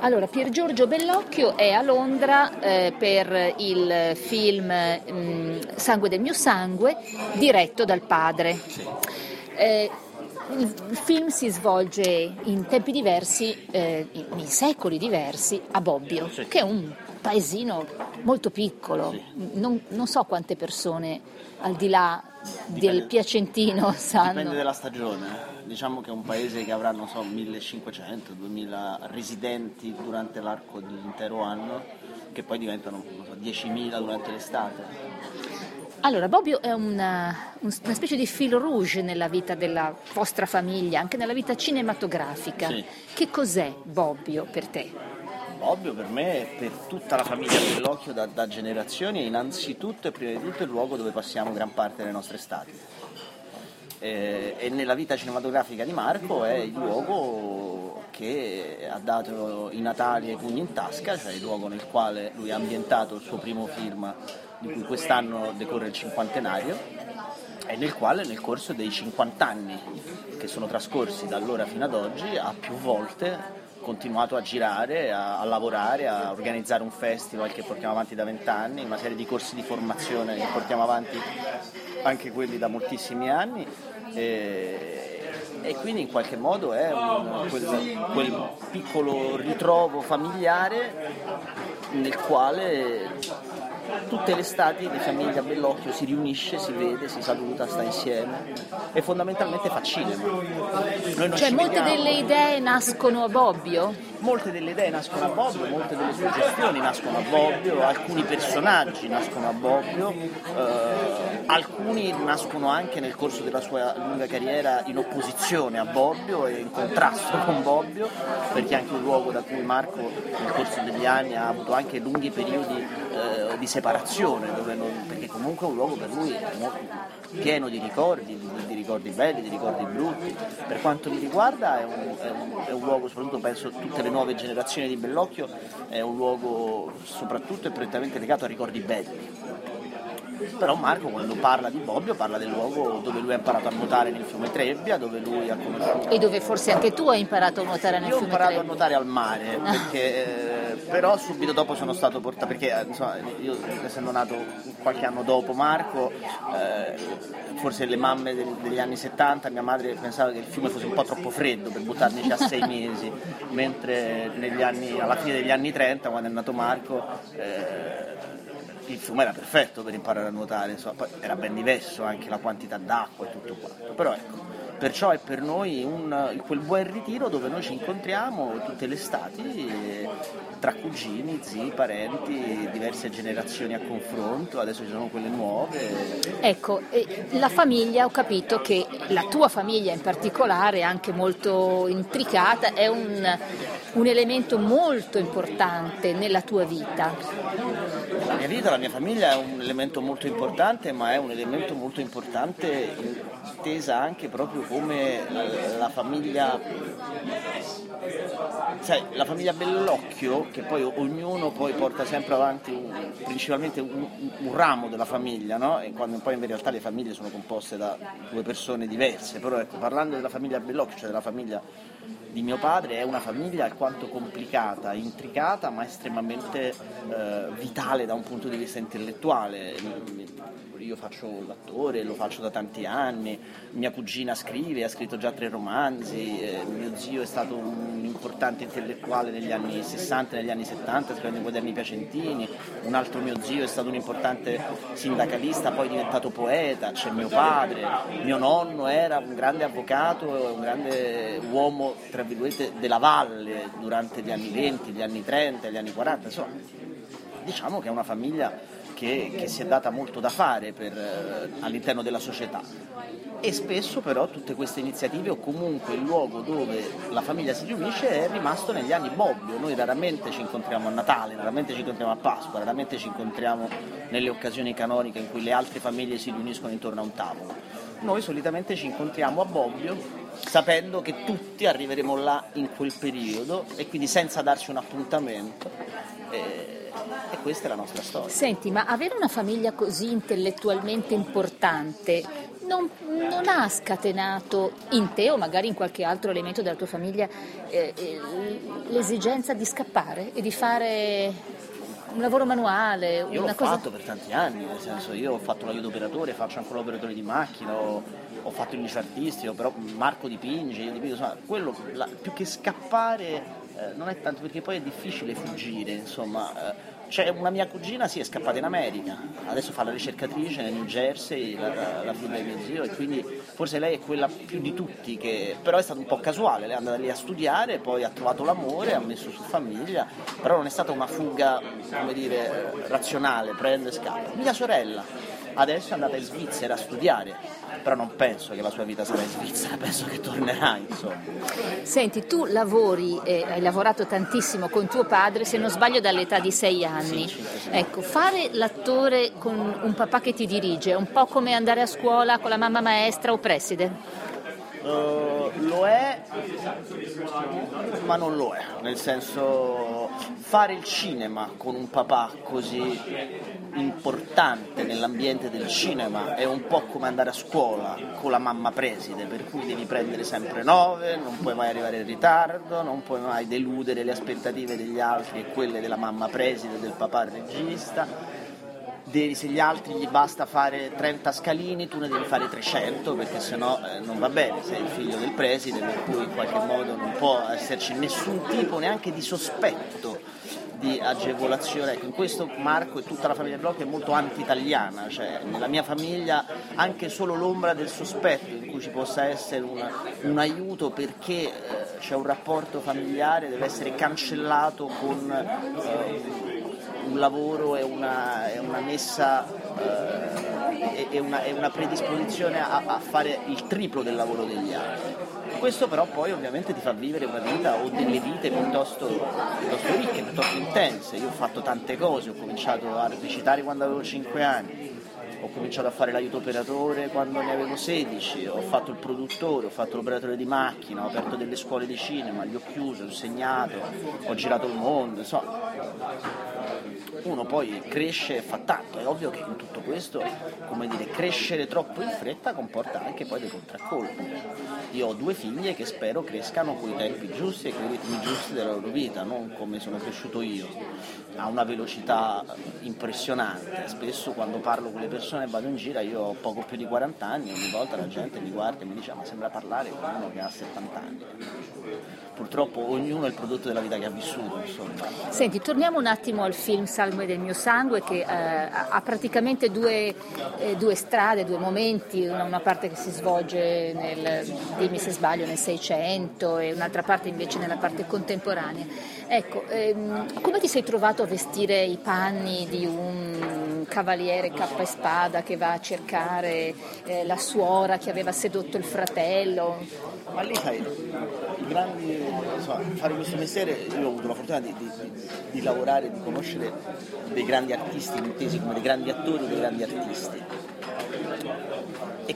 Allora, Pier Giorgio Bellocchio è a Londra eh, per il film mh, mm, Sangue del mio sangue, diretto dal padre. Eh, il film si svolge in tempi diversi, eh, in secoli diversi, a Bobbio, che è un paesino molto piccolo. Non, non so quante persone al di là del Piacentino sanno. Dipende dalla stagione. Diciamo che è un paese che avrà, non so, 1500-2000 residenti durante l'arco dell'intero anno, che poi diventano so, 10.000 durante l'estate. Allora, Bobbio è una, una, specie di filo rouge nella vita della vostra famiglia, anche nella vita cinematografica. Sì. Che cos'è Bobbio per te? Bobbio per me e per tutta la famiglia Bellocchio da, da generazioni è innanzitutto e prima di tutto il luogo dove passiamo gran parte delle nostre estati. E, e nella vita cinematografica di Marco è il luogo che ha dato i Natali ai pugni in tasca, cioè il luogo nel quale lui ha ambientato il suo primo film di cui quest'anno decorre il cinquantenario e nel quale nel corso dei 50 anni che sono trascorsi da allora fino ad oggi ha più volte continuato a girare, a, a, lavorare, a organizzare un festival che portiamo avanti da vent'anni, una serie di corsi di formazione che portiamo avanti anche quelli da moltissimi anni. E, e quindi in qualche modo è un, quel, quel piccolo ritrovo familiare nel quale tutte le estati di famiglia Bellocchio si riunisce, si vede, si saluta, sta insieme e fondamentalmente fa cinema. cioè molte vediamo. delle idee nascono a Bobbio? Molte delle idee nascono a Bobbio, molte delle suggestioni nascono a Bobbio, alcuni personaggi nascono a Bobbio, eh, alcuni nascono anche nel corso della sua lunga carriera in opposizione a Bobbio e in contrasto con Bobbio, perché è anche un luogo da cui Marco nel corso degli anni ha avuto anche lunghi periodi eh, di separazione, non, perché comunque è un luogo per lui pieno di ricordi, di, di, ricordi belli, di ricordi brutti. Per quanto mi riguarda è un, è un, è un luogo, soprattutto penso tutte le nuove generazioni di Bellocchio, è un luogo soprattutto e prettamente legato a ricordi belli però Marco quando parla di Bobbio parla del luogo dove lui ha imparato a nuotare nel fiume Trebbia, dove lui ha conosciuto... E dove forse anche tu hai imparato a nuotare nel Io fiume Trebbia? Io ho imparato a nuotare al mare, perché, eh, però subito dopo sono stato portato, perché eh, insomma, io essendo nato qualche anno dopo Marco, eh, forse le mamme degli anni 70, mia madre pensava che il fiume fosse un po' troppo freddo per buttarmici a sei mesi, mentre anni, alla fine degli anni 30, quando è nato Marco, eh, il fiume era perfetto per imparare a nuotare, insomma, era ben diverso anche la quantità d'acqua e tutto quanto, però ecco, perciò è per noi un, quel buon ritiro dove noi ci incontriamo tutte le estati tra cugini, zii, parenti, diverse generazioni a confronto, adesso ci sono quelle nuove. Ecco, la famiglia, ho capito che la tua famiglia in particolare, anche molto intricata, è un, un elemento molto importante nella tua vita. La mia vita, la mia famiglia è un elemento molto importante, ma è un elemento molto importante intesa anche proprio come la famiglia sai, la famiglia Bellocchio, che poi ognuno poi porta sempre avanti un, principalmente un, un, ramo della famiglia, no? e quando poi in realtà le famiglie sono composte da due persone diverse, però ecco, parlando della famiglia Bellocchio, cioè della famiglia di mio padre, è una famiglia alquanto complicata, intricata, ma estremamente eh, vitale da un punto di vista intellettuale io faccio l'attore, lo faccio da tanti anni, mia cugina scrive, ha scritto già tre romanzi, eh, mio zio è stato un importante intellettuale negli anni 60 e negli anni 70, scrivendo i quaderni piacentini, un altro mio zio è stato un importante sindacalista, poi diventato poeta, c'è mio padre, mio nonno era un grande avvocato, un grande uomo, tra virgolette, della valle durante gli anni 20, gli anni 30, gli anni 40, insomma, diciamo che è una famiglia che, che si è data molto da fare per, eh, all'interno della società. E spesso però tutte queste iniziative o comunque il luogo dove la famiglia si riunisce è rimasto negli anni Bobbio, noi raramente ci incontriamo a Natale, raramente ci incontriamo a Pasqua, raramente ci incontriamo nelle occasioni canoniche in cui le altre famiglie si riuniscono intorno a un tavolo, noi solitamente ci incontriamo a Bobbio sapendo che tutti arriveremo là in quel periodo e quindi senza darci un appuntamento. Eh, e questa è la nostra storia. Senti, ma avere una famiglia così intellettualmente importante non, non, ha scatenato in te o magari in qualche altro elemento della tua famiglia eh, eh, l'esigenza di scappare e di fare un lavoro manuale? Io l'ho cosa... fatto per tanti anni, nel senso io ho fatto l'aiuto operatore, faccio ancora l'operatore di macchina, ho, ho fatto il liceo artistico, però Marco dipinge, io dipingo, insomma, quello la, più che scappare eh, non è tanto perché poi è difficile fuggire, insomma. Eh, c'è una mia cugina si è scappata in America, adesso fa la ricercatrice nel New Jersey, la, la, la figlia di mio zio, e quindi forse lei è quella più di tutti, che però è stato un po' casuale, lei è andata lì a studiare, poi ha trovato l'amore, ha messo su famiglia, però non è stata una fuga, come dire, razionale, prende e scappa. Mia sorella adesso è andata in Svizzera a studiare, però non penso che la sua vita sarà in Svizzera, penso che tornerà insomma. Senti, tu lavori e hai lavorato tantissimo con tuo padre, se non sbaglio dall'età di sei anni. Sì, ecco, fare l'attore con un papà che ti dirige è un po' come andare a scuola con la mamma maestra o preside? Uh, lo è, ma non lo è, nel senso fare il cinema con un papà così importante nell'ambiente del cinema è un po' come andare a scuola con la mamma preside, per cui devi prendere sempre nove, non puoi mai arrivare in ritardo, non puoi mai deludere le aspettative degli altri e quelle della mamma preside, del papà regista devi, se gli altri gli basta fare 30 scalini, tu ne devi fare 300 perché sennò eh, non va bene, sei il figlio del preside, per cui in qualche modo non può esserci nessun tipo neanche di sospetto di agevolazione. Ecco, in questo Marco e tutta la famiglia Blocco è molto anti-italiana, cioè nella mia famiglia anche solo l'ombra del sospetto in cui ci possa essere un, un aiuto perché eh, c'è un rapporto familiare deve essere cancellato con eh, un lavoro e una, e una messa eh, e, una, e, una, predisposizione a, a, fare il triplo del lavoro degli altri. Questo però poi ovviamente ti fa vivere una vita o delle vite piuttosto, piuttosto ricche, piuttosto intense. Io ho fatto tante cose, ho cominciato a recitare quando avevo 5 anni, ho cominciato a fare l'aiuto operatore quando ne avevo 16, ho fatto il produttore, ho fatto l'operatore di macchina, ho aperto delle scuole di cinema, li ho chiuse, ho insegnato, ho girato il mondo, insomma uno poi cresce e fa tanto, è ovvio che in tutto questo, come dire, crescere troppo in fretta comporta anche poi dei contraccolpi. Io ho due figlie che spero crescano con i tempi giusti e con i ritmi giusti della loro vita, non come sono cresciuto io, a una velocità impressionante. Spesso quando parlo con le persone e vado in giro, io ho poco più di 40 anni, ogni volta la gente mi guarda e mi dice ma sembra parlare con uno che ha 70 anni. Purtroppo ognuno è il prodotto della vita che ha vissuto. Insomma. Senti, torniamo un attimo al film Salve del mio sangue che eh, ha praticamente due, eh, due, strade, due momenti, una, una, parte che si svolge nel, dimmi se sbaglio, nel 600 e un'altra parte invece nella parte contemporanea. Ecco, ehm, come ti sei trovato a vestire i panni di un cavaliere cappa e spada che va a cercare eh, la suora che aveva sedotto il fratello? Ma lì sai, grandi, insomma, fare questo mestiere, io ho avuto la fortuna di, di, di lavorare, di conoscere dei grandi artisti, intesi come dei grandi attori dei grandi artisti. E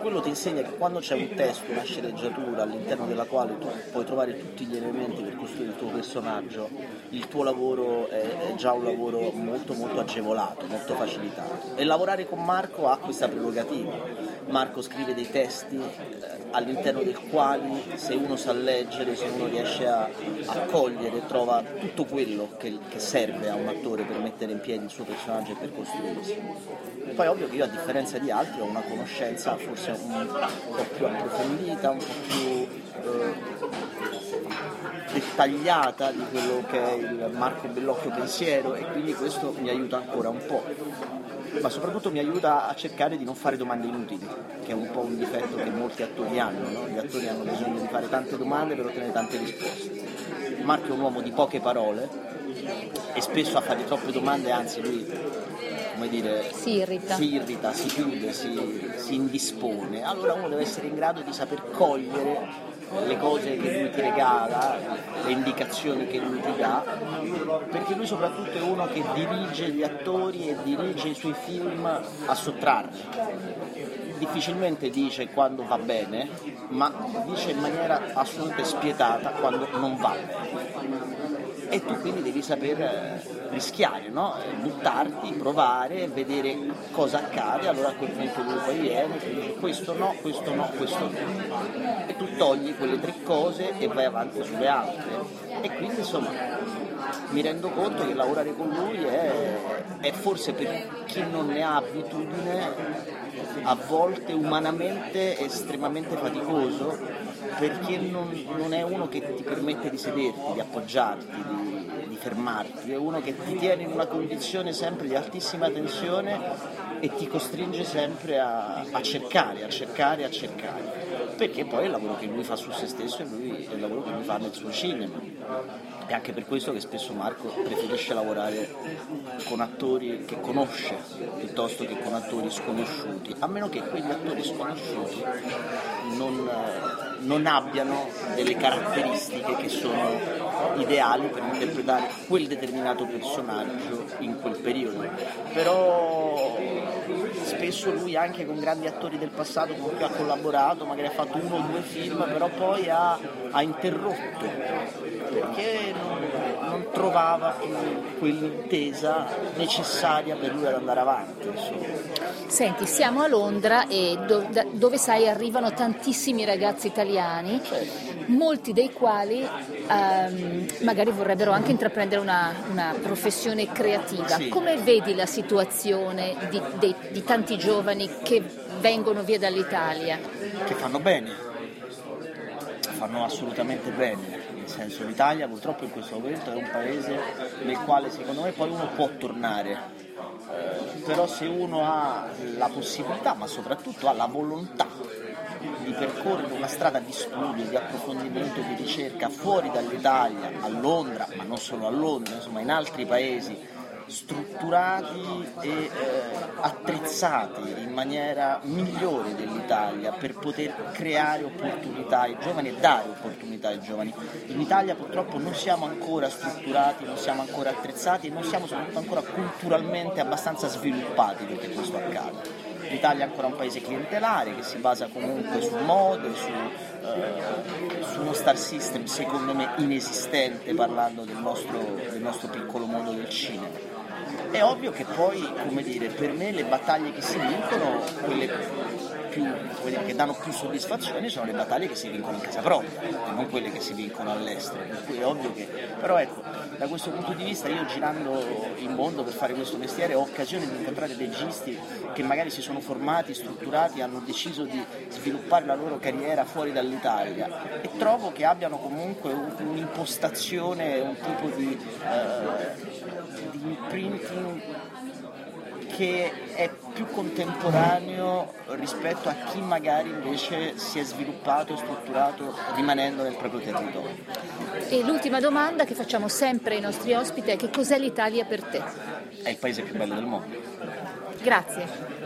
quello ti insegna che quando c'è un testo, una sceneggiatura all'interno della quale tu puoi trovare tutti gli elementi per costruire il tuo personaggio, il tuo lavoro è, già un lavoro molto molto agevolato, molto facilitato. E lavorare con Marco ha questa prerogativa. Marco scrive dei testi eh, all'interno del quali se uno sa leggere, se uno riesce a, a cogliere, trova tutto quello che, che, serve a un attore per mettere in piedi il suo personaggio e per costruirsi. Poi ovvio che io a differenza di altri ho una conoscenza forse un, po' più approfondita, un po' più eh, dettagliata di quello che è il Marco Bellocchio pensiero e quindi questo mi aiuta ancora un po' ma soprattutto mi aiuta a cercare di non fare domande inutili, che è un po' un difetto che molti attori hanno, no? gli attori hanno bisogno di fare tante domande per ottenere tante risposte. Marco è un uomo di poche parole e spesso a fare troppe domande, anzi lui come dire, si irrita, si, irrita, si chiude, si, si indispone. Allora uno deve essere in grado di saper cogliere le cose che lui ti regala, le indicazioni che lui ti dà, perché lui soprattutto è uno che dirige gli attori e dirige i suoi film a sottrarli. Difficilmente dice quando va bene, ma dice in maniera assolutamente spietata quando non va e tu quindi devi saper eh, rischiare, no? buttarti, provare, vedere cosa accade, allora a quel punto lui poi viene e dice questo no, questo no, questo no. E tu togli quelle tre cose e vai avanti sulle altre. E quindi insomma mi rendo conto che lavorare con lui è, è forse per chi non ne ha abitudine a volte umanamente estremamente faticoso perché non, non, è uno che ti permette di sederti, di appoggiarti, di, fermarti, è uno che ti tiene in una condizione sempre di altissima tensione e ti costringe sempre a, a cercare, a cercare, a cercare. Perché poi è il lavoro che lui fa su se stesso e lui, è il lavoro che lui fa nel suo cinema. È anche per questo che spesso Marco preferisce lavorare con attori che conosce piuttosto che con attori sconosciuti, a meno che quegli attori sconosciuti non, abbiano delle caratteristiche che sono ideali per interpretare quel determinato personaggio in quel periodo. Però spesso lui anche con grandi attori del passato con cui ha collaborato, magari ha fatto uno o due film, però poi ha, ha interrotto perché non, non, trovava più quell'intesa necessaria per lui ad andare avanti. Insomma. Senti, siamo a Londra e do, da, dove sai arrivano tantissimi ragazzi italiani, certo. molti dei quali ehm, magari vorrebbero anche intraprendere una, una professione creativa. Sì. Come vedi la situazione di, di, di tanti giovani che vengono via dall'Italia? Che fanno bene, fanno assolutamente bene senso l'Italia purtroppo in questo momento è un paese nel quale secondo me poi uno può tornare, eh, però se uno ha la possibilità ma soprattutto ha la volontà di percorrere una strada di studio, di approfondimento di ricerca fuori dall'Italia, a Londra, ma non solo a Londra, insomma in altri paesi strutturati e eh, attrezzati in maniera migliore dell'Italia per poter creare opportunità ai giovani e dare opportunità ai giovani. In Italia purtroppo non siamo ancora strutturati, non siamo ancora attrezzati e non siamo soprattutto ancora culturalmente abbastanza sviluppati perché questo accade. L'Italia è ancora un paese clientelare che si basa comunque su mode, su, eh, su uno star system secondo me inesistente parlando del nostro, del nostro piccolo mondo del cinema. È ovvio che poi, come dire, per me le battaglie che si vincono, quelle più, dire, che danno più soddisfazione sono le battaglie che si vincono in casa propria e non quelle che si vincono all'estero. Per cui è ovvio che. Però ecco, da questo punto di vista io girando in mondo per fare questo mestiere ho occasione di incontrare registi che magari si sono formati, strutturati, hanno deciso di sviluppare la loro carriera fuori dall'Italia e trovo che abbiano comunque un'impostazione, un tipo di, uh, di imprinting che è più contemporaneo rispetto a chi magari invece si è sviluppato e strutturato rimanendo nel proprio territorio. E l'ultima domanda che facciamo sempre ai nostri ospiti è che cos'è l'Italia per te? È il paese più bello del mondo. Grazie.